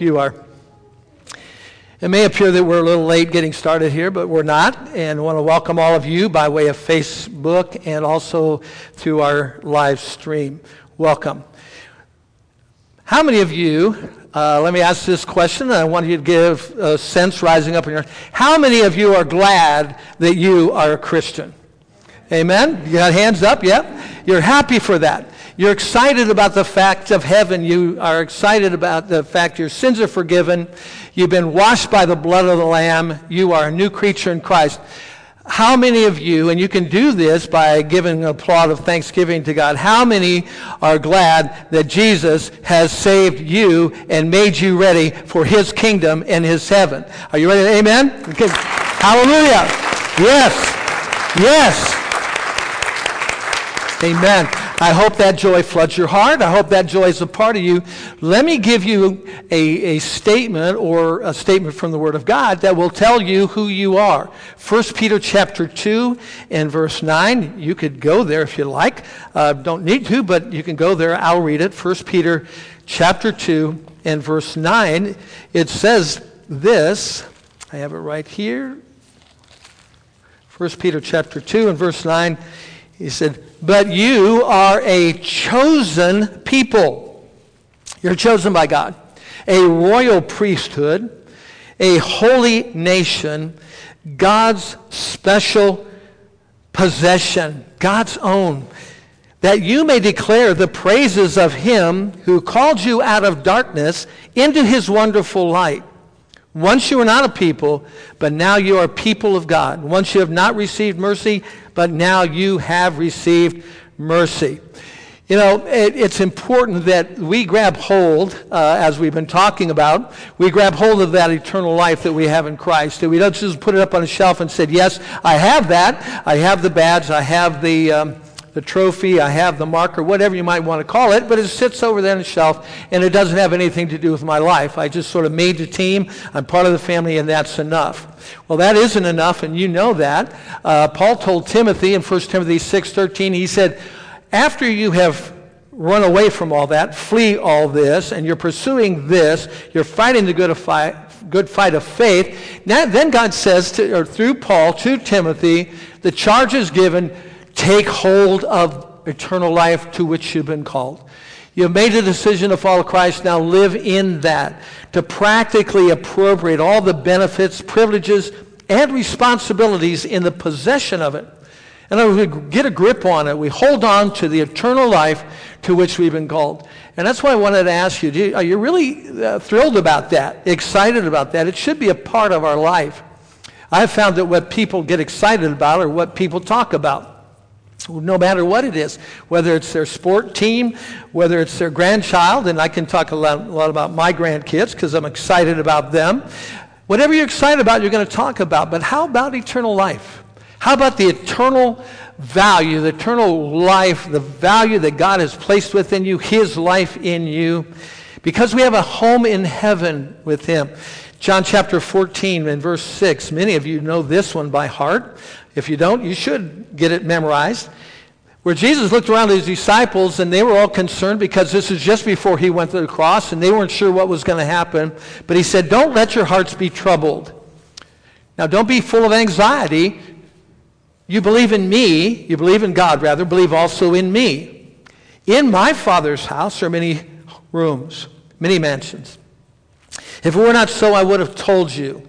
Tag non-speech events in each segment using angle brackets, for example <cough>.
Hope you are. It may appear that we're a little late getting started here, but we're not. And I want to welcome all of you by way of Facebook and also through our live stream. Welcome. How many of you, uh, let me ask this question, I want you to give a sense rising up in your How many of you are glad that you are a Christian? Amen? You got hands up? Yep. You're happy for that. You're excited about the fact of heaven. You are excited about the fact your sins are forgiven. You've been washed by the blood of the Lamb. You are a new creature in Christ. How many of you, and you can do this by giving a applaud of thanksgiving to God, how many are glad that Jesus has saved you and made you ready for his kingdom and his heaven? Are you ready? Amen? Okay. Hallelujah. Yes. Yes. Amen. I hope that joy floods your heart. I hope that joy is a part of you. Let me give you a, a statement or a statement from the Word of God that will tell you who you are. 1 Peter chapter 2 and verse 9. You could go there if you like. Uh, don't need to, but you can go there. I'll read it. 1 Peter chapter 2 and verse 9. It says this. I have it right here. 1 Peter chapter 2 and verse 9. He said, But you are a chosen people. You're chosen by God, a royal priesthood, a holy nation, God's special possession, God's own, that you may declare the praises of him who called you out of darkness into his wonderful light. Once you were not a people, but now you are people of God. Once you have not received mercy, but now you have received mercy. You know, it, it's important that we grab hold, uh, as we've been talking about, we grab hold of that eternal life that we have in Christ. That we don't just put it up on a shelf and say, yes, I have that. I have the badge. I have the, um, the trophy. I have the marker, whatever you might want to call it. But it sits over there on the shelf, and it doesn't have anything to do with my life. I just sort of made the team. I'm part of the family, and that's enough. Well, that isn't enough, and you know that. Uh, Paul told Timothy in 1 Timothy 6.13, he said, after you have run away from all that, flee all this, and you're pursuing this, you're fighting the good fight, good fight of faith. Now, then God says, to, or through Paul to Timothy, the charge is given, take hold of eternal life to which you've been called. You've made the decision to follow Christ. Now live in that. To practically appropriate all the benefits, privileges, and responsibilities in the possession of it. And we get a grip on it. We hold on to the eternal life to which we've been called. And that's why I wanted to ask you, are you really uh, thrilled about that, excited about that? It should be a part of our life. I've found that what people get excited about are what people talk about no matter what it is, whether it's their sport team, whether it's their grandchild, and I can talk a lot, a lot about my grandkids because I'm excited about them. Whatever you're excited about, you're going to talk about. But how about eternal life? How about the eternal value, the eternal life, the value that God has placed within you, His life in you? Because we have a home in heaven with Him. John chapter 14 and verse 6. Many of you know this one by heart. If you don't, you should get it memorized. Where Jesus looked around at his disciples and they were all concerned because this is just before he went to the cross and they weren't sure what was going to happen. But he said, Don't let your hearts be troubled. Now, don't be full of anxiety. You believe in me, you believe in God, rather, believe also in me. In my Father's house are many rooms, many mansions. If it were not so, I would have told you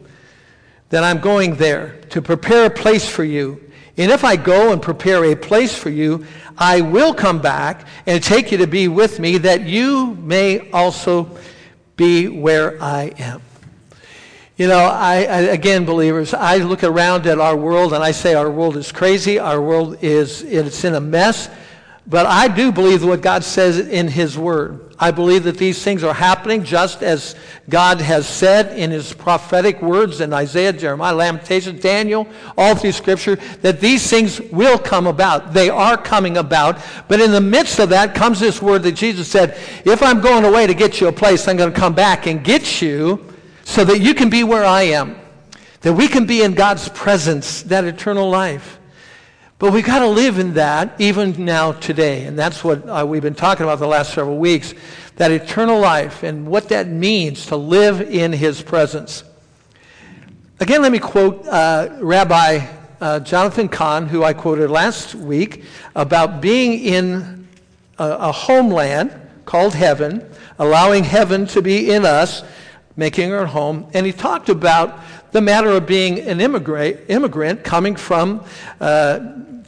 that I'm going there to prepare a place for you. And if I go and prepare a place for you, I will come back and take you to be with me, that you may also be where I am. You know, I, I, again, believers, I look around at our world and I say our world is crazy. Our world is it's in a mess. But I do believe what God says in His Word. I believe that these things are happening just as God has said in his prophetic words in Isaiah, Jeremiah, Lamentations, Daniel, all through Scripture, that these things will come about. They are coming about. But in the midst of that comes this word that Jesus said, if I'm going away to get you a place, I'm going to come back and get you so that you can be where I am. That we can be in God's presence, that eternal life. But we've got to live in that even now today. And that's what uh, we've been talking about the last several weeks. that eternal life and what that means to live in his presence. Again, let me quote uh, Rabbi uh, Jonathan Cahn, who I quoted last week, about being in a, a homeland called heaven, allowing heaven to be in us, making our home. And he talked about the matter of being an immigrant, immigrant coming from uh,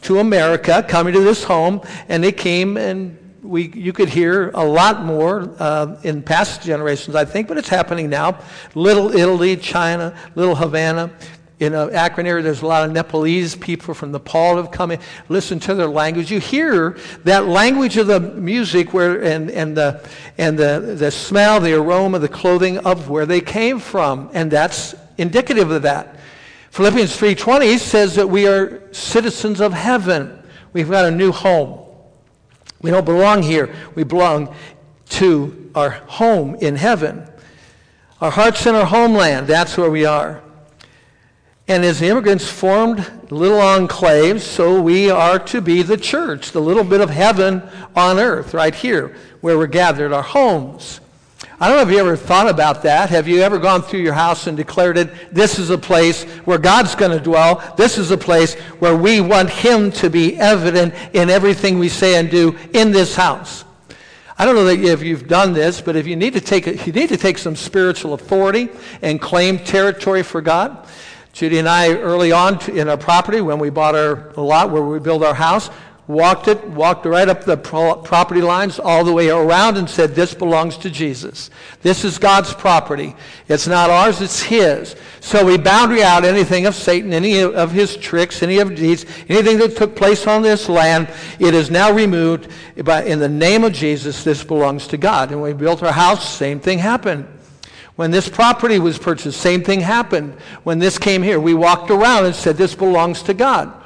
to America, coming to this home, and they came and we, you could hear a lot more uh, in past generations, I think, but it's happening now. Little Italy, China, Little Havana. In Akron area, there's a lot of Nepalese people from Nepal have come in. Listen to their language. You hear that language of the music where, and, and, the, and the, the smell, the aroma, the clothing of where they came from. And that's indicative of that. Philippians 3.20 says that we are citizens of heaven. We've got a new home. We don't belong here. We belong to our home in heaven. Our heart's in our homeland. That's where we are. And as immigrants formed little enclaves, so we are to be the church, the little bit of heaven on earth, right here, where we're gathered, our homes. I don't know if you ever thought about that. Have you ever gone through your house and declared it, this is a place where God's going to dwell. This is a place where we want him to be evident in everything we say and do in this house. I don't know if you've done this, but if you need to take, you need to take some spiritual authority and claim territory for God. Judy and I, early on in our property, when we bought our lot where we built our house, walked it, walked right up the pro- property lines all the way around and said, This belongs to Jesus. This is God's property. It's not ours, it's His. So we boundary out anything of Satan, any of his tricks, any of deeds, anything that took place on this land. It is now removed. But in the name of Jesus, this belongs to God. And we built our house, same thing happened. When this property was purchased, same thing happened. When this came here, we walked around and said, This belongs to God.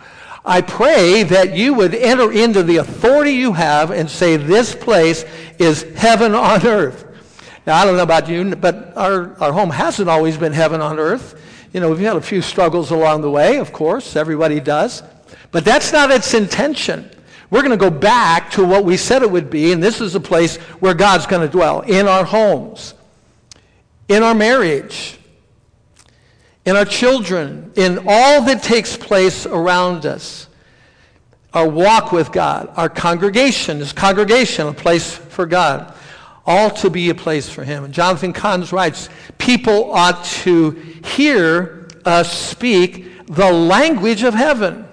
I pray that you would enter into the authority you have and say, This place is heaven on earth. Now, I don't know about you, but our, our home hasn't always been heaven on earth. You know, we've had a few struggles along the way, of course, everybody does. But that's not its intention. We're going to go back to what we said it would be, and this is a place where God's going to dwell in our homes, in our marriage, in our children, in all that takes place around us. Our walk with God, our congregation, this congregation, a place for God, all to be a place for Him. And Jonathan Cahn's writes, people ought to hear us speak the language of heaven.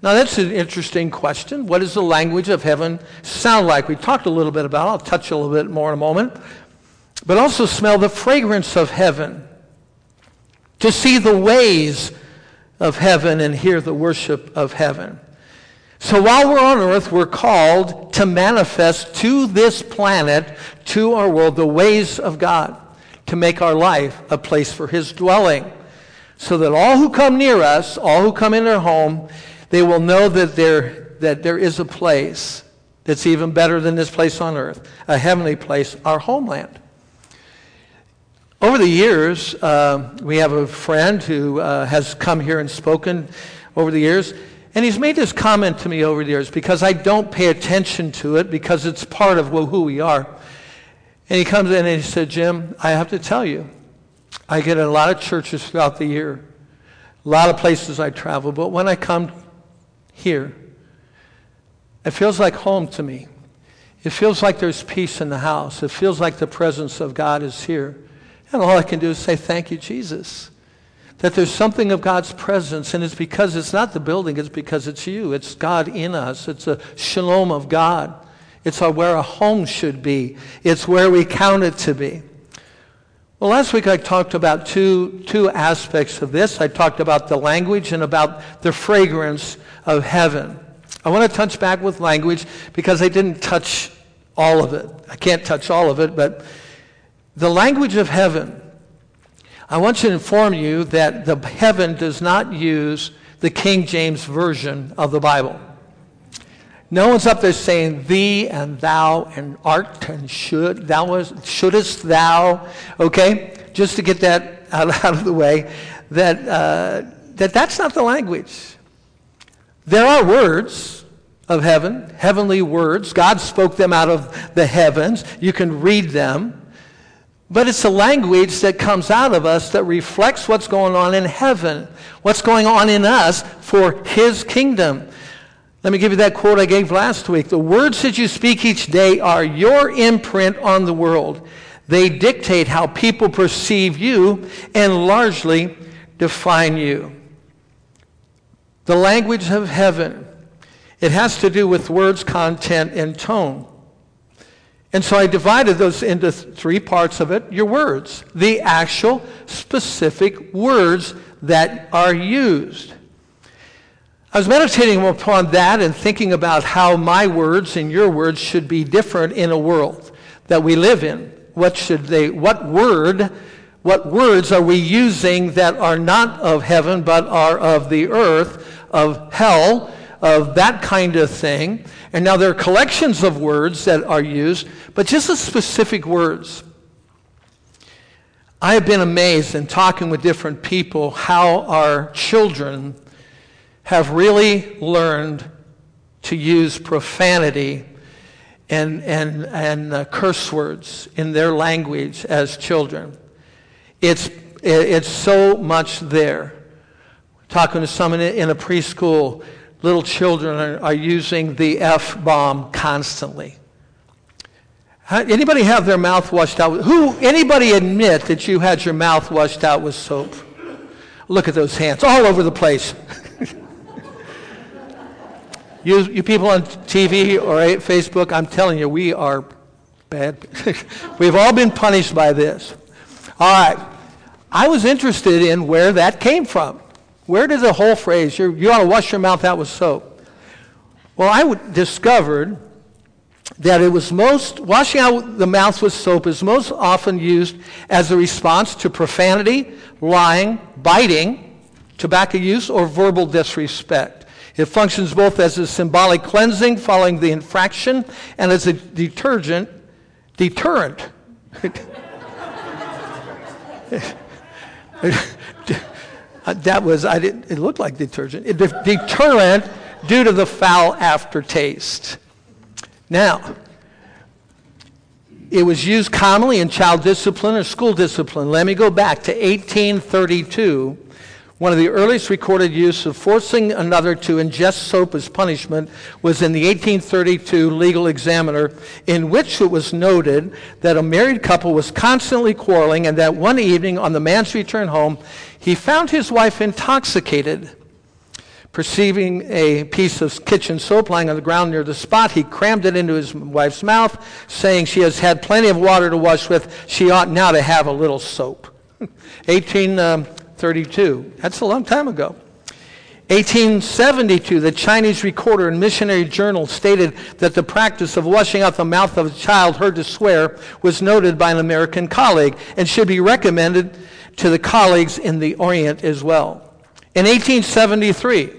Now, that's an interesting question. What does the language of heaven sound like? We talked a little bit about it. I'll touch a little bit more in a moment. But also smell the fragrance of heaven to see the ways of heaven and hear the worship of heaven. So while we're on earth, we're called to manifest to this planet, to our world, the ways of God, to make our life a place for his dwelling. So that all who come near us, all who come in our home, they will know that there, that there is a place that's even better than this place on earth, a heavenly place, our homeland. Over the years, uh, we have a friend who uh, has come here and spoken over the years, and he's made this comment to me over the years because I don't pay attention to it because it's part of who we are. And he comes in and he said, Jim, I have to tell you, I get in a lot of churches throughout the year, a lot of places I travel, but when I come here, it feels like home to me. It feels like there's peace in the house. It feels like the presence of God is here. And all I can do is say, Thank you, Jesus. That there's something of God's presence, and it's because it's not the building, it's because it's you. It's God in us. It's a shalom of God. It's where a home should be, it's where we count it to be. Well, last week I talked about two, two aspects of this. I talked about the language and about the fragrance of heaven. I want to touch back with language because I didn't touch all of it. I can't touch all of it, but the language of heaven. I want to inform you that the heaven does not use the King James Version of the Bible. No one's up there saying thee and thou and art and should. Thou was, shouldest thou. Okay? Just to get that out, <laughs> out of the way. That, uh, that that's not the language. There are words of heaven, heavenly words. God spoke them out of the heavens. You can read them. But it's a language that comes out of us that reflects what's going on in heaven, what's going on in us for his kingdom. Let me give you that quote I gave last week. The words that you speak each day are your imprint on the world. They dictate how people perceive you and largely define you. The language of heaven, it has to do with words, content, and tone. And so I divided those into three parts of it. Your words, the actual specific words that are used. I was meditating upon that and thinking about how my words and your words should be different in a world that we live in. What should they, what word, what words are we using that are not of heaven but are of the earth, of hell, of that kind of thing? And now there are collections of words that are used, but just the specific words. I have been amazed in talking with different people how our children have really learned to use profanity and, and, and uh, curse words in their language as children. It's, it's so much there. Talking to someone in a preschool, little children are, using the F bomb constantly. Anybody have their mouth washed out? Who? Anybody admit that you had your mouth washed out with soap? Look at those hands all over the place. <laughs> you, you people on TV or Facebook, I'm telling you, we are bad. <laughs> We've all been punished by this. All right. I was interested in where that came from. Where does the whole phrase, you ought to wash your mouth out with soap? Well, I discovered that it was most, washing out the mouth with soap is most often used as a response to profanity, lying, biting, tobacco use, or verbal disrespect. It functions both as a symbolic cleansing following the infraction and as a detergent, deterrent. <laughs> <laughs> Uh, that was, I didn't, it looked like detergent. It, deterrent due to the foul aftertaste. Now, it was used commonly in child discipline or school discipline. Let me go back to 1832. One of the earliest recorded use of forcing another to ingest soap as punishment was in the 1832 Legal Examiner, in which it was noted that a married couple was constantly quarreling and that one evening on the man's return home, he found his wife intoxicated. Perceiving a piece of kitchen soap lying on the ground near the spot, he crammed it into his wife's mouth, saying, She has had plenty of water to wash with. She ought now to have a little soap. <laughs> 1832. Uh, That's a long time ago. 1872, the Chinese Recorder and Missionary Journal stated that the practice of washing out the mouth of a child heard to swear was noted by an American colleague and should be recommended to the colleagues in the Orient as well. In 1873,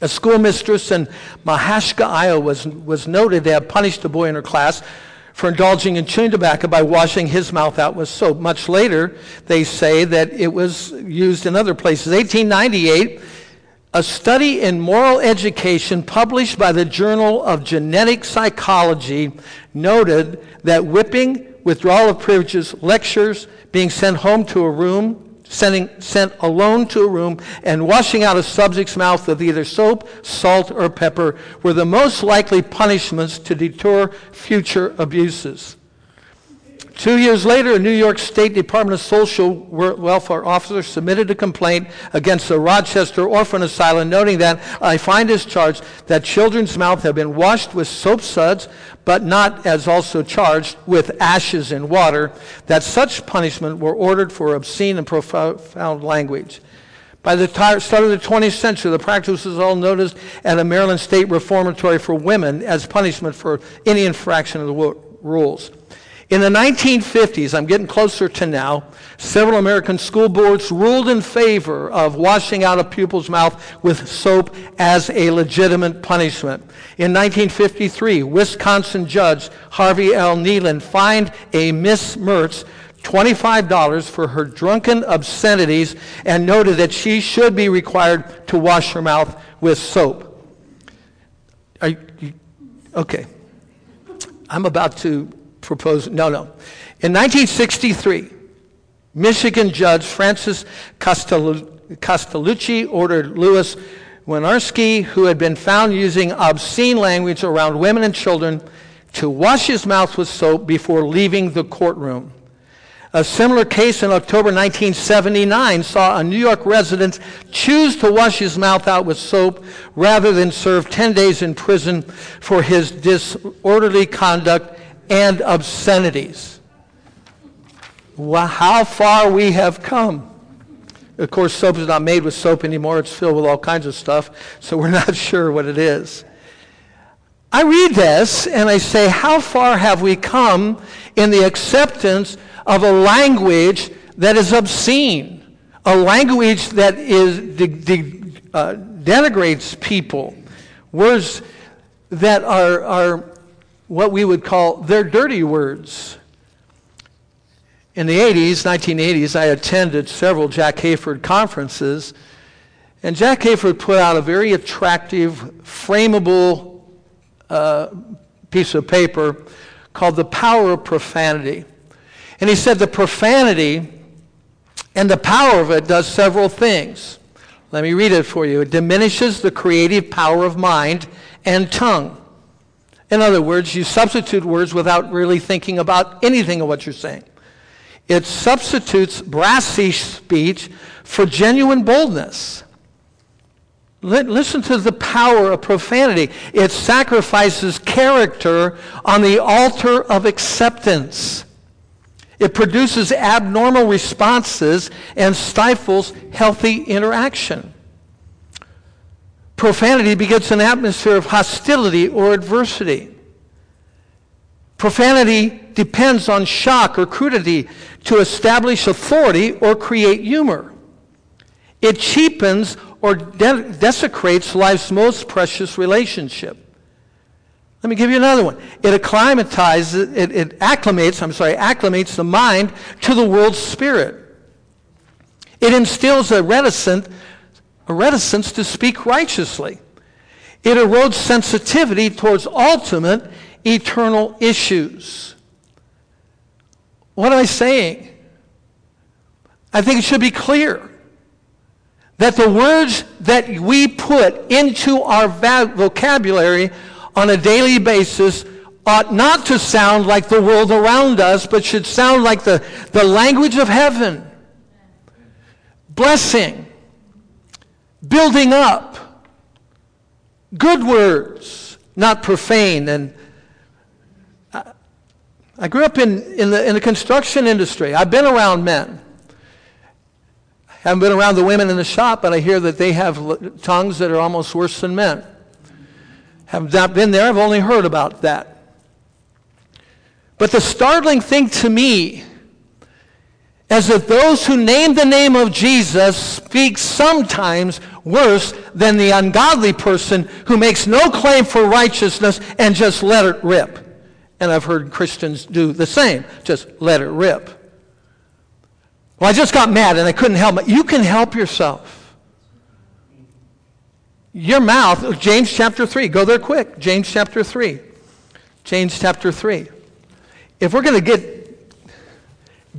a schoolmistress in Mahaska, Iowa, was, was noted to have punished a boy in her class for indulging in chewing tobacco by washing his mouth out with soap. Much later, they say that it was used in other places. 1898, a study in moral education published by the Journal of Genetic Psychology noted that whipping, withdrawal of privileges, lectures, being sent home to a room, sending, sent alone to a room and washing out a subject's mouth with either soap, salt, or pepper were the most likely punishments to deter future abuses. Two years later, a New York State Department of Social Welfare officer submitted a complaint against the Rochester Orphan Asylum, noting that I find this charge that children's mouths have been washed with soap suds, but not as also charged with ashes and water, that such punishment were ordered for obscene and profound language. By the start of the 20th century, the practice was all noticed at a Maryland State Reformatory for women as punishment for any infraction of the rules. In the 1950s, I'm getting closer to now, several American school boards ruled in favor of washing out a pupil's mouth with soap as a legitimate punishment. In 1953, Wisconsin judge Harvey L. Nealon fined a Miss Mertz $25 for her drunken obscenities and noted that she should be required to wash her mouth with soap. Are you, okay. I'm about to propose. No, no. In 1963, Michigan Judge Francis Castellucci ordered Louis Winiarski, who had been found using obscene language around women and children, to wash his mouth with soap before leaving the courtroom. A similar case in October 1979 saw a New York resident choose to wash his mouth out with soap rather than serve 10 days in prison for his disorderly conduct and obscenities. Wow, how far we have come. Of course, soap is not made with soap anymore. It's filled with all kinds of stuff, so we're <laughs> not sure what it is. I read this and I say, how far have we come in the acceptance of a language that is obscene, a language that is de- de- uh, denigrates people, words that are, are what we would call their dirty words. In the 80s, 1980s, I attended several Jack Hayford conferences, and Jack Hayford put out a very attractive, frameable uh, piece of paper called The Power of Profanity. And he said the profanity and the power of it does several things. Let me read it for you. It diminishes the creative power of mind and tongue. In other words, you substitute words without really thinking about anything of what you're saying. It substitutes brassy speech for genuine boldness. Listen to the power of profanity. It sacrifices character on the altar of acceptance. It produces abnormal responses and stifles healthy interaction. Profanity begets an atmosphere of hostility or adversity. Profanity depends on shock or crudity to establish authority or create humor. It cheapens or de- desecrates life's most precious relationship. Let me give you another one. It acclimatizes, it, it acclimates, I'm sorry, acclimates the mind to the world's spirit. It instills a reticent, a reticence to speak righteously. It erodes sensitivity towards ultimate eternal issues. What am I saying? I think it should be clear that the words that we put into our vocabulary on a daily basis ought not to sound like the world around us, but should sound like the, the language of heaven. Blessing, building up, good words, not profane. And I, I grew up in, in, the, in the construction industry. I've been around men. I haven't been around the women in the shop, but I hear that they have tongues that are almost worse than men. Have not been there, I've only heard about that. But the startling thing to me is if those who name the name of Jesus speak sometimes worse than the ungodly person who makes no claim for righteousness and just let it rip. And I've heard Christians do the same, just let it rip. Well, I just got mad and I couldn't help it. You can help yourself. Your mouth, James chapter 3, go there quick. James chapter 3. James chapter 3. If we're going to get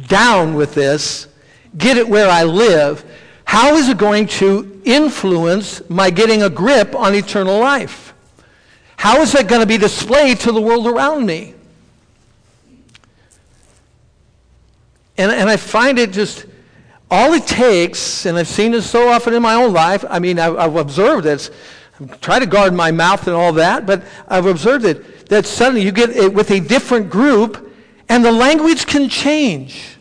down with this, get it where I live, how is it going to influence my getting a grip on eternal life? How is that going to be displayed to the world around me? And, and I find it just all it takes, and I've seen this so often in my own life, I mean, I've, I've observed this. I try to guard my mouth and all that, but I've observed it, that suddenly you get it with a different group, and the language can change.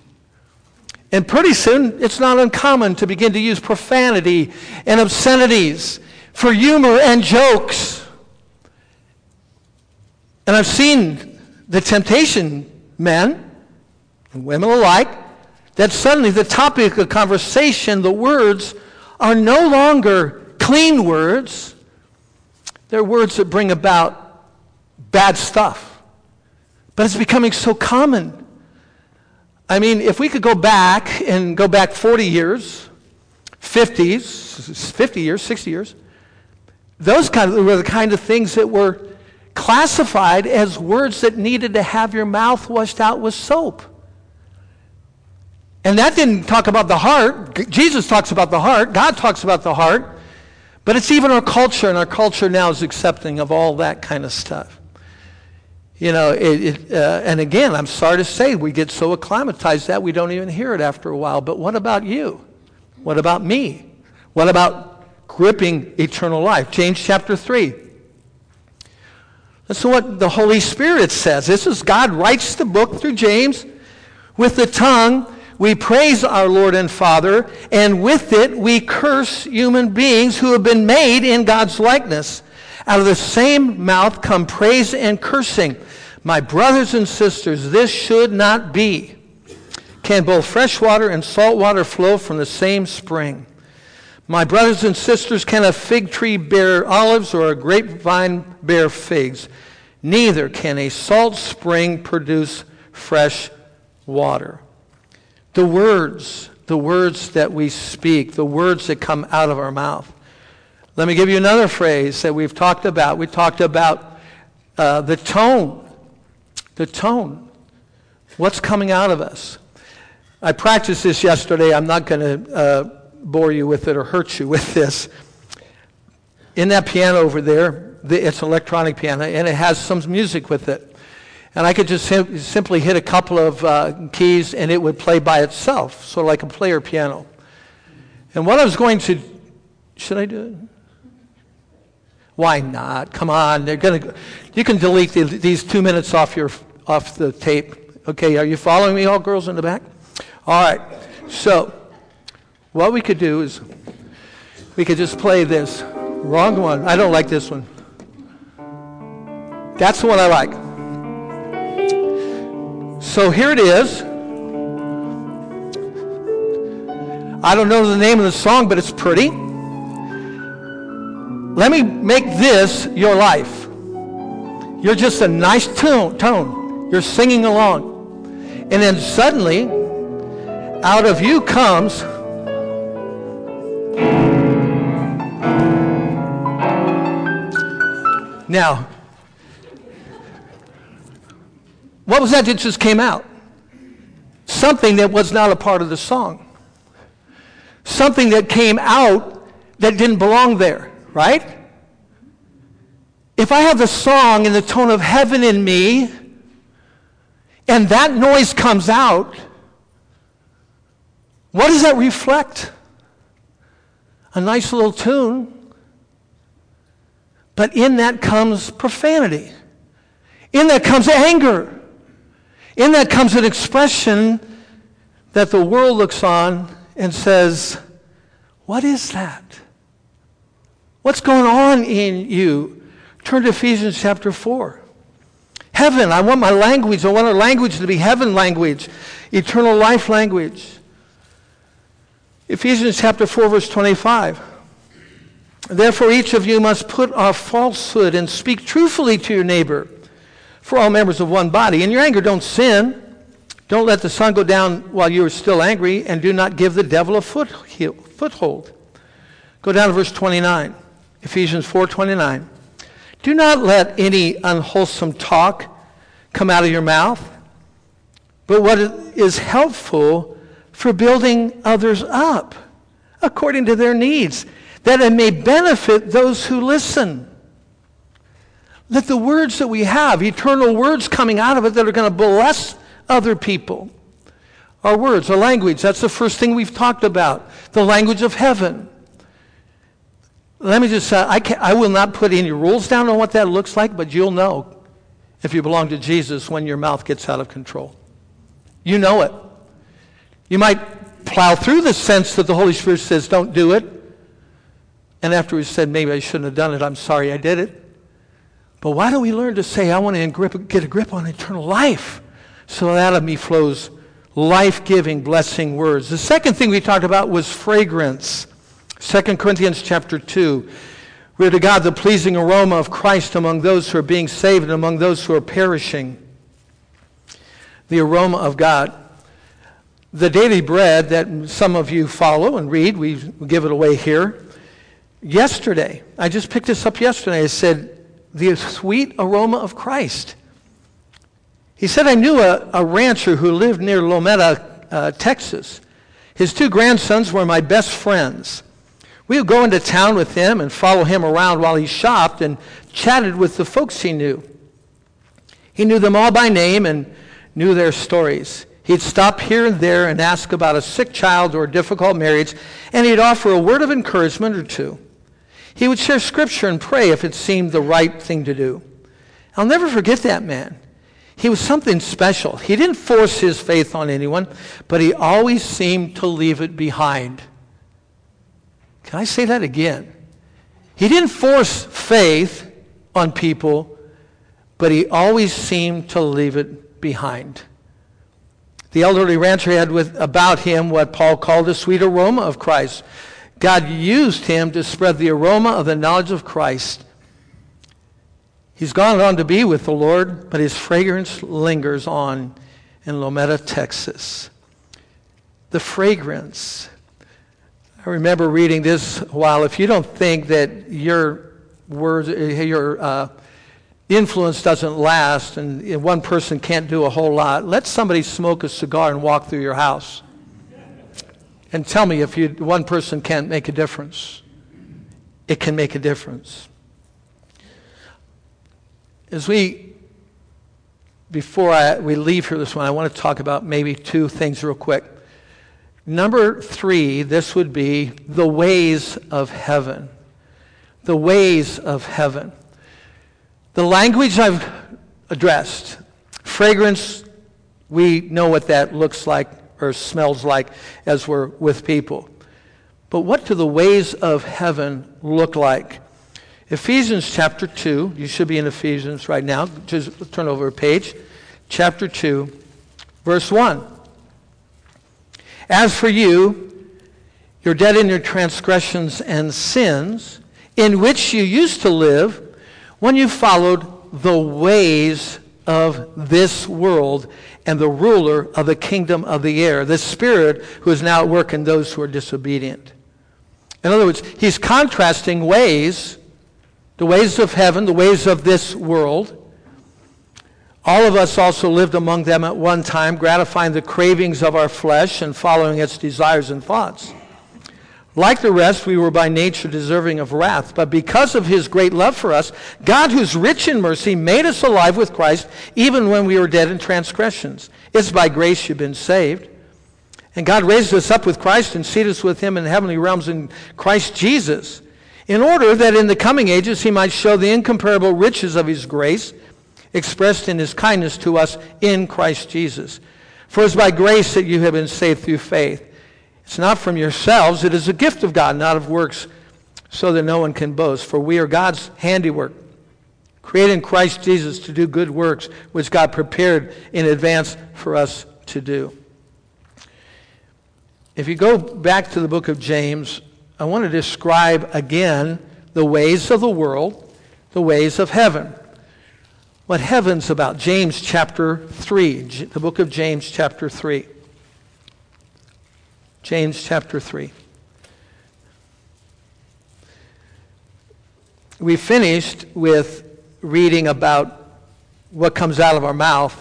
And pretty soon, it's not uncommon to begin to use profanity and obscenities for humor and jokes. And I've seen the temptation, men and women alike, that suddenly the topic of conversation, the words, are no longer clean words. They're words that bring about bad stuff. But it's becoming so common. I mean, if we could go back and go back 40 years, 50s, 50 years, 60 years, Those kind of, were the kind of things that were classified as words that needed to have your mouth washed out with soap. And that didn't talk about the heart. Jesus talks about the heart. God talks about the heart. But it's even our culture, and our culture now is accepting of all that kind of stuff. You know, it, it, uh, and again, I'm sorry to say, we get so acclimatized that we don't even hear it after a while. But what about you? What about me? What about gripping eternal life? James chapter 3. Listen to what the Holy Spirit says. This is God writes the book through James with the tongue we praise our Lord and Father, and with it we curse human beings who have been made in God's likeness. Out of the same mouth come praise and cursing. My brothers and sisters, this should not be. Can both fresh water and salt water flow from the same spring? My brothers and sisters, can a fig tree bear olives or a grapevine bear figs? Neither can a salt spring produce fresh water. The words, the words that we speak, the words that come out of our mouth. Let me give you another phrase that we've talked about. We talked about uh, the tone. The tone. What's coming out of us? I practiced this yesterday. I'm not going to uh, bore you with it or hurt you with this. In that piano over there, it's an electronic piano, and it has some music with it. And I could just sim- simply hit a couple of uh, keys and it would play by itself, sort of like a player piano. And what I was going to, should I do it? Why not? Come on, they're gonna. You can delete the, these two minutes off your off the tape. Okay, are you following me, all girls in the back? All right. So, what we could do is we could just play this. Wrong one. I don't like this one. That's the one I like. So here it is. I don't know the name of the song, but it's pretty. Let me make this your life. You're just a nice tone. tone. You're singing along. And then suddenly, out of you comes Now, what was that that just came out? Something that was not a part of the song. Something that came out that didn't belong there, right? If I have the song in the tone of heaven in me, and that noise comes out, what does that reflect? A nice little tune. But in that comes profanity. In that comes anger. In that comes an expression that the world looks on and says, What is that? What's going on in you? Turn to Ephesians chapter 4. Heaven, I want my language, I want our language to be heaven language, eternal life language. Ephesians chapter 4, verse 25. Therefore, each of you must put off falsehood and speak truthfully to your neighbor for all members of one body. In your anger, don't sin. Don't let the sun go down while you are still angry, and do not give the devil a foothold. Go down to verse 29, Ephesians 4:29. Do not let any unwholesome talk come out of your mouth, but what is helpful for building others up according to their needs, that it may benefit those who listen. Let the words that we have, eternal words coming out of it that are going to bless other people. Our words, our language, that's the first thing we've talked about. The language of heaven. Let me just say, I, I will not put any rules down on what that looks like, but you'll know if you belong to Jesus when your mouth gets out of control. You know it. You might plow through the sense that the Holy Spirit says, don't do it. And after he said, maybe I shouldn't have done it, I'm sorry I did it. But why don't we learn to say, I want to get a grip on eternal life? So out of me flows life giving, blessing words. The second thing we talked about was fragrance. 2 Corinthians chapter 2. We're to God the pleasing aroma of Christ among those who are being saved and among those who are perishing. The aroma of God. The daily bread that some of you follow and read, we give it away here. yesterday, I just picked this up yesterday. I said, the sweet aroma of Christ. He said, I knew a, a rancher who lived near Lometa, uh, Texas. His two grandsons were my best friends. We would go into town with him and follow him around while he shopped and chatted with the folks he knew. He knew them all by name and knew their stories. He'd stop here and there and ask about a sick child or a difficult marriage, and he'd offer a word of encouragement or two. He would share scripture and pray if it seemed the right thing to do. I'll never forget that man. He was something special. He didn't force his faith on anyone, but he always seemed to leave it behind. Can I say that again? He didn't force faith on people, but he always seemed to leave it behind. The elderly rancher had with, about him what Paul called the sweet aroma of Christ. God used him to spread the aroma of the knowledge of Christ He's gone on to be with the Lord, but his fragrance lingers on in Lometa, Texas. The fragrance. I remember reading this while. If you don't think that your words, your uh, influence doesn't last, and one person can't do a whole lot, let somebody smoke a cigar and walk through your house, and tell me if you, one person can't make a difference. It can make a difference. As we, before I, we leave here this one, I want to talk about maybe two things real quick. Number three, this would be the ways of heaven. The ways of heaven. The language I've addressed, fragrance, we know what that looks like or smells like as we're with people. But what do the ways of heaven look like? Ephesians chapter 2, you should be in Ephesians right now. Just turn over a page. Chapter 2, verse 1. As for you, you're dead in your transgressions and sins, in which you used to live when you followed the ways of this world and the ruler of the kingdom of the air, the spirit who is now at work in those who are disobedient. In other words, he's contrasting ways the ways of heaven, the ways of this world. All of us also lived among them at one time, gratifying the cravings of our flesh and following its desires and thoughts. Like the rest, we were by nature deserving of wrath. But because of his great love for us, God, who's rich in mercy, made us alive with Christ even when we were dead in transgressions. It's by grace you've been saved. And God raised us up with Christ and seated us with him in heavenly realms in Christ Jesus in order that in the coming ages he might show the incomparable riches of his grace expressed in his kindness to us in Christ Jesus. For it's by grace that you have been saved through faith. It's not from yourselves, it is a gift of God, not of works, so that no one can boast. For we are God's handiwork, created in Christ Jesus to do good works, which God prepared in advance for us to do. If you go back to the book of James, I want to describe again the ways of the world, the ways of heaven. What heaven's about. James chapter 3, the book of James chapter 3. James chapter 3. We finished with reading about what comes out of our mouth,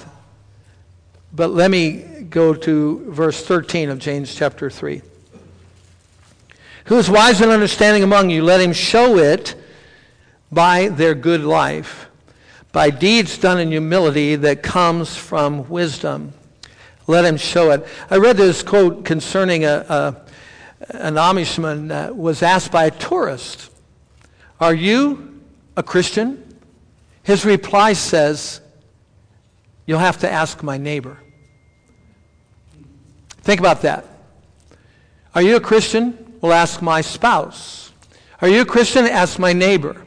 but let me go to verse 13 of James chapter 3. Who is wise and understanding among you? Let him show it by their good life, by deeds done in humility that comes from wisdom. Let him show it. I read this quote concerning a, a an Amishman that was asked by a tourist, Are you a Christian? His reply says, You'll have to ask my neighbor. Think about that. Are you a Christian? Well, ask my spouse. Are you a Christian? Ask my neighbor.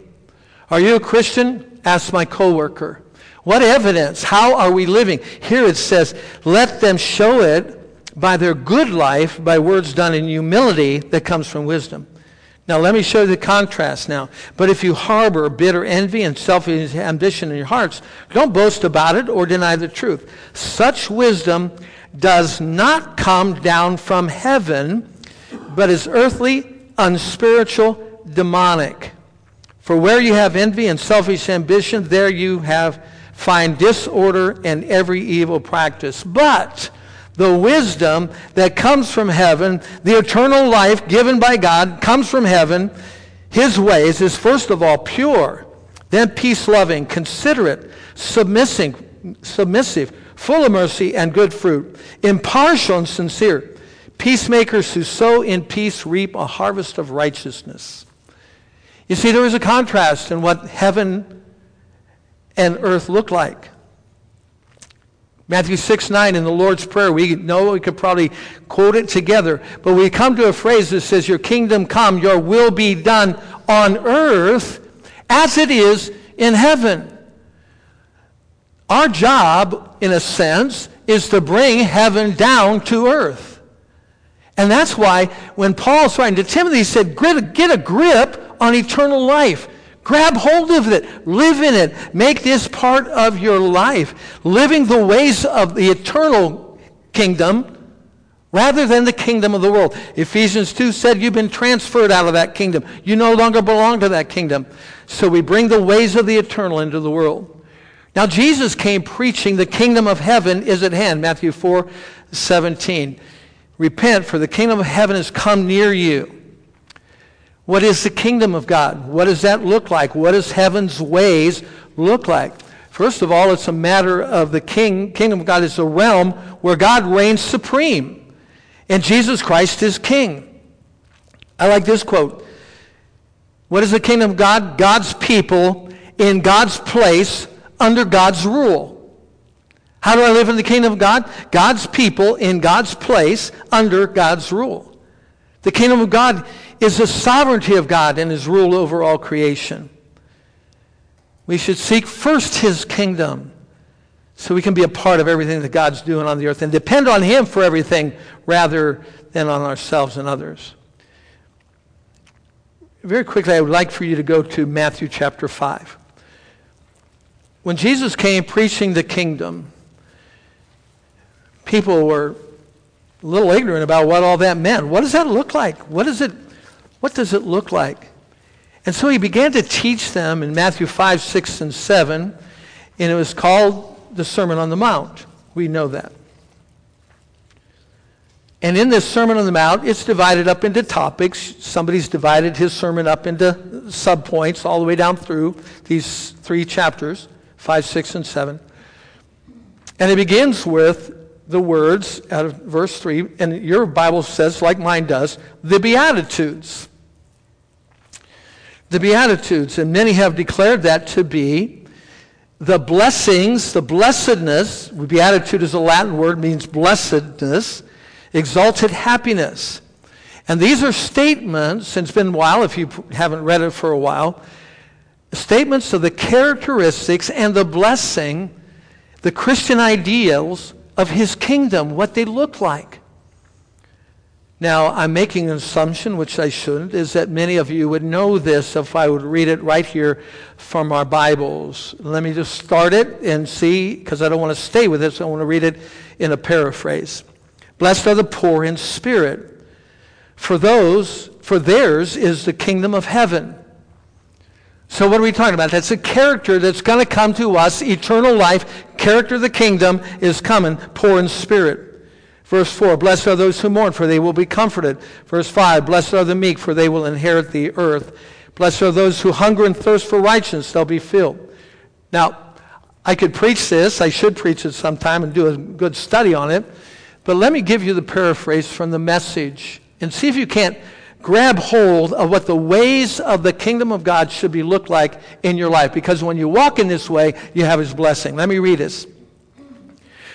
Are you a Christian? Ask my coworker. What evidence? How are we living? Here it says, let them show it by their good life, by words done in humility that comes from wisdom. Now, let me show you the contrast now. But if you harbor bitter envy and selfish ambition in your hearts, don't boast about it or deny the truth. Such wisdom does not come down from heaven, but is earthly, unspiritual, demonic. For where you have envy and selfish ambition, there you have find disorder and every evil practice. But the wisdom that comes from heaven, the eternal life given by God, comes from heaven. His ways is first of all pure, then peace loving, considerate, submissive, submissive, full of mercy and good fruit, impartial and sincere. Peacemakers who sow in peace reap a harvest of righteousness. You see, there is a contrast in what heaven and earth look like. Matthew 6 9 in the Lord's Prayer, we know we could probably quote it together, but we come to a phrase that says, Your kingdom come, your will be done on earth as it is in heaven. Our job, in a sense, is to bring heaven down to earth. And that's why when Paul's writing to Timothy, he said, Get a grip on eternal life. Grab hold of it. Live in it. Make this part of your life. Living the ways of the eternal kingdom rather than the kingdom of the world. Ephesians 2 said you've been transferred out of that kingdom. You no longer belong to that kingdom. So we bring the ways of the eternal into the world. Now Jesus came preaching the kingdom of heaven is at hand. Matthew 4 17. Repent, for the kingdom of heaven has come near you. What is the kingdom of God? What does that look like? What does heaven's ways look like? First of all, it's a matter of the king. Kingdom of God is a realm where God reigns supreme, and Jesus Christ is king. I like this quote. What is the kingdom of God? God's people in God's place under God's rule. How do I live in the kingdom of God? God's people in God's place under God's rule. The kingdom of God is the sovereignty of God and his rule over all creation. We should seek first his kingdom so we can be a part of everything that God's doing on the earth and depend on him for everything rather than on ourselves and others. Very quickly, I would like for you to go to Matthew chapter 5. When Jesus came preaching the kingdom, people were a little ignorant about what all that meant. What does that look like? What does it what does it look like? And so he began to teach them in Matthew 5, 6, and 7, and it was called the Sermon on the Mount. We know that. And in this Sermon on the Mount, it's divided up into topics. Somebody's divided his sermon up into subpoints all the way down through these three chapters 5, 6, and 7. And it begins with the words out of verse 3, and your Bible says, like mine does, the Beatitudes the Beatitudes, and many have declared that to be the blessings, the blessedness. Beatitude is a Latin word, means blessedness, exalted happiness. And these are statements, and it's been a while if you haven't read it for a while, statements of the characteristics and the blessing, the Christian ideals of his kingdom, what they look like. Now, I'm making an assumption, which I shouldn't, is that many of you would know this if I would read it right here from our Bibles. Let me just start it and see, because I don't want to stay with this. I want to read it in a paraphrase. Blessed are the poor in spirit, for those, for theirs is the kingdom of heaven. So what are we talking about? That's a character that's going to come to us, eternal life. Character of the kingdom is coming, poor in spirit. Verse 4, blessed are those who mourn, for they will be comforted. Verse 5, blessed are the meek, for they will inherit the earth. Blessed are those who hunger and thirst for righteousness, they'll be filled. Now, I could preach this, I should preach it sometime and do a good study on it, but let me give you the paraphrase from the message and see if you can't grab hold of what the ways of the kingdom of God should be looked like in your life. Because when you walk in this way, you have his blessing. Let me read this.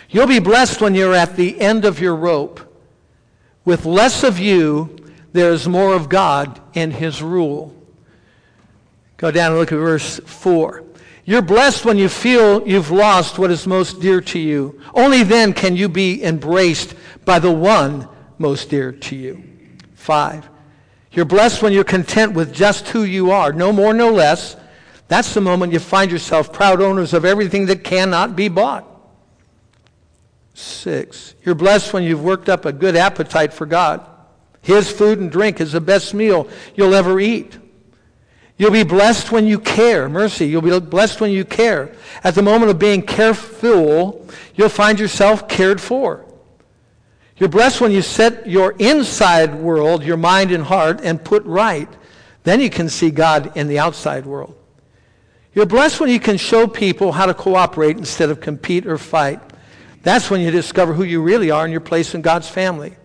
You'll be blessed when you're at the end of your rope. With less of you, there's more of God in his rule. Go down and look at verse 4. You're blessed when you feel you've lost what is most dear to you. Only then can you be embraced by the one most dear to you. 5. You're blessed when you're content with just who you are, no more, no less. That's the moment you find yourself proud owners of everything that cannot be bought. Six, you're blessed when you've worked up a good appetite for God. His food and drink is the best meal you'll ever eat. You'll be blessed when you care. Mercy. You'll be blessed when you care. At the moment of being careful, you'll find yourself cared for. You're blessed when you set your inside world, your mind and heart, and put right. Then you can see God in the outside world. You're blessed when you can show people how to cooperate instead of compete or fight. That's when you discover who you really are and your place in God's family.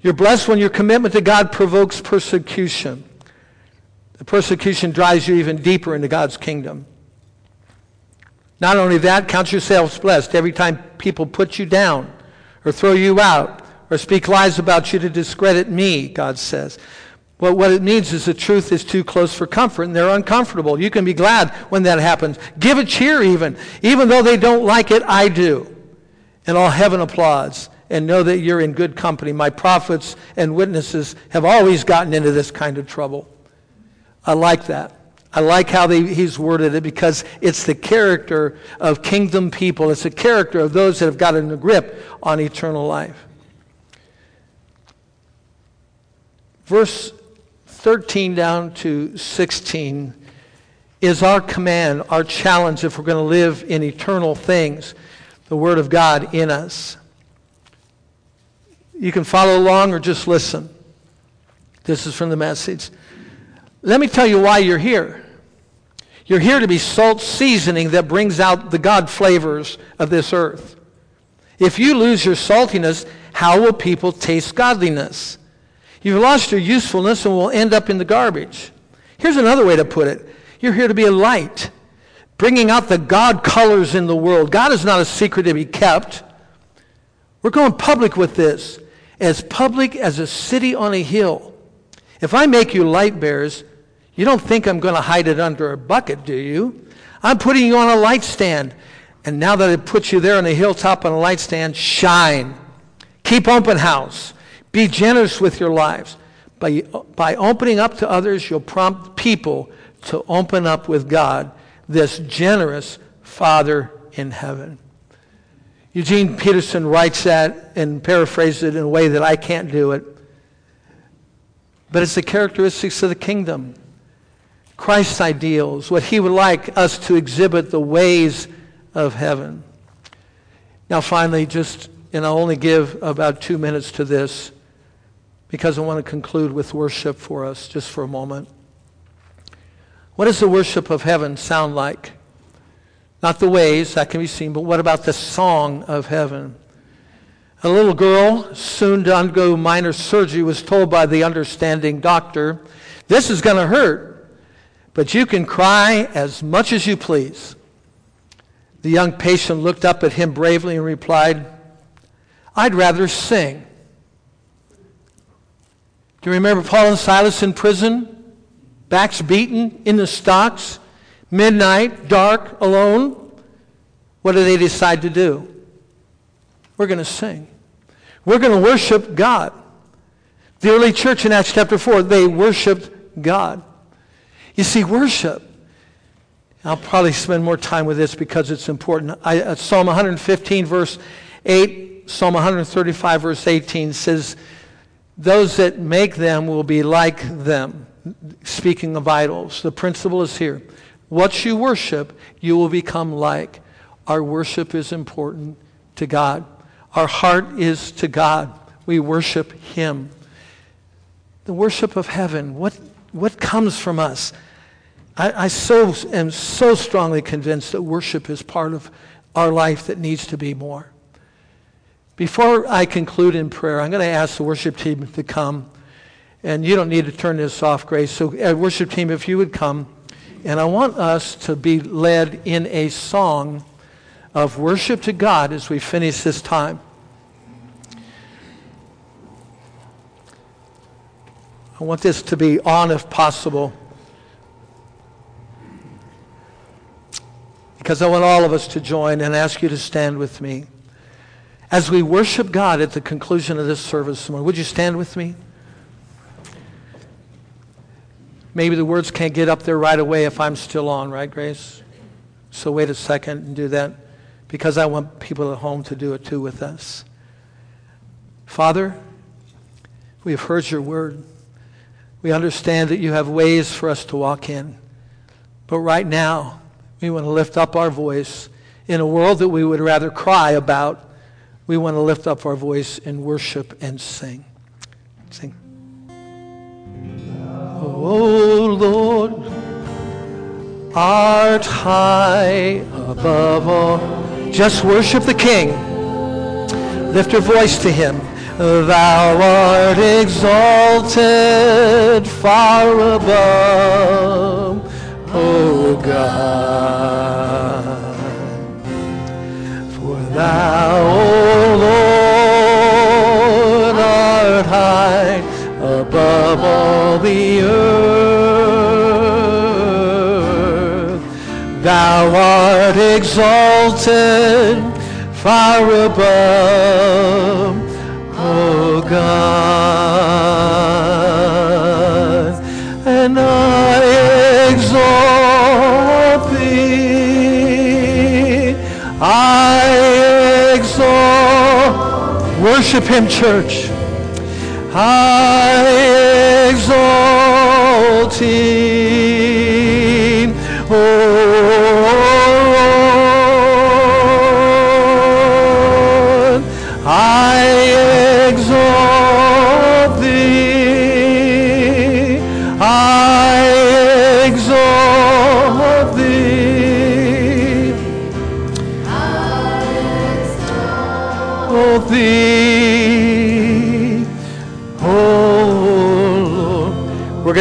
You're blessed when your commitment to God provokes persecution. The persecution drives you even deeper into God's kingdom. Not only that, count yourselves blessed every time people put you down or throw you out or speak lies about you to discredit me, God says. What it means is the truth is too close for comfort and they're uncomfortable. You can be glad when that happens. Give a cheer even. Even though they don't like it, I do. And all heaven applauds and know that you're in good company. My prophets and witnesses have always gotten into this kind of trouble. I like that. I like how they, he's worded it because it's the character of kingdom people. It's the character of those that have gotten a grip on eternal life. Verse 13 down to 16 is our command, our challenge if we're going to live in eternal things, the Word of God in us. You can follow along or just listen. This is from the message. Let me tell you why you're here. You're here to be salt seasoning that brings out the God flavors of this earth. If you lose your saltiness, how will people taste godliness? You've lost your usefulness and will end up in the garbage. Here's another way to put it. You're here to be a light, bringing out the God colors in the world. God is not a secret to be kept. We're going public with this, as public as a city on a hill. If I make you light bearers, you don't think I'm going to hide it under a bucket, do you? I'm putting you on a light stand. And now that I put you there on the hilltop on a light stand, shine. Keep open house. Be generous with your lives. By, by opening up to others, you'll prompt people to open up with God, this generous Father in heaven. Eugene Peterson writes that and paraphrases it in a way that I can't do it. But it's the characteristics of the kingdom. Christ's ideals, what he would like us to exhibit the ways of heaven. Now, finally, just, and I'll only give about two minutes to this because I want to conclude with worship for us just for a moment. What does the worship of heaven sound like? Not the ways, that can be seen, but what about the song of heaven? A little girl, soon to undergo minor surgery, was told by the understanding doctor, This is going to hurt but you can cry as much as you please. The young patient looked up at him bravely and replied, I'd rather sing. Do you remember Paul and Silas in prison? Backs beaten, in the stocks, midnight, dark, alone. What do they decide to do? We're going to sing. We're going to worship God. The early church in Acts chapter 4, they worshiped God. You see, worship. I'll probably spend more time with this because it's important. I, uh, Psalm 115, verse 8, Psalm 135, verse 18 says, Those that make them will be like them. Speaking of idols, the principle is here. What you worship, you will become like. Our worship is important to God. Our heart is to God. We worship Him. The worship of heaven, what, what comes from us? I, I so am so strongly convinced that worship is part of our life that needs to be more. Before I conclude in prayer, I'm going to ask the worship team to come. And you don't need to turn this off, Grace. So, uh, worship team, if you would come. And I want us to be led in a song of worship to God as we finish this time. I want this to be on if possible. because I want all of us to join and ask you to stand with me. As we worship God at the conclusion of this service, would you stand with me? Maybe the words can't get up there right away if I'm still on, right, Grace? So wait a second and do that because I want people at home to do it too with us. Father, we have heard your word. We understand that you have ways for us to walk in. But right now, we want to lift up our voice in a world that we would rather cry about. We want to lift up our voice and worship and sing. Sing. Oh Lord, art high above all. Just worship the King. Lift your voice to him. Thou art exalted far above, O God. For thou, O Lord, art high above all the earth. Thou art exalted far above, O God, and I exalt thee. I exalt. Worship him, church. I exalt him. Oh,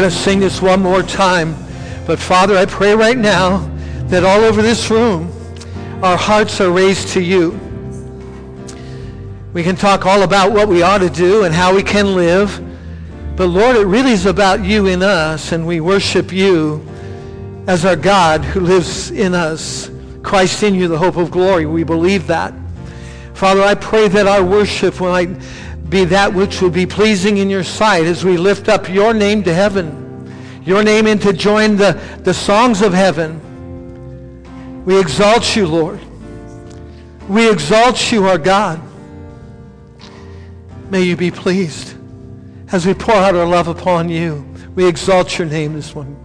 going to sing this one more time. But Father, I pray right now that all over this room, our hearts are raised to you. We can talk all about what we ought to do and how we can live. But Lord, it really is about you in us, and we worship you as our God who lives in us. Christ in you, the hope of glory. We believe that. Father, I pray that our worship might be that which will be pleasing in your sight as we lift up your name to heaven, your name in to join the, the songs of heaven. We exalt you, Lord. We exalt you, our God. May you be pleased as we pour out our love upon you. We exalt your name this morning.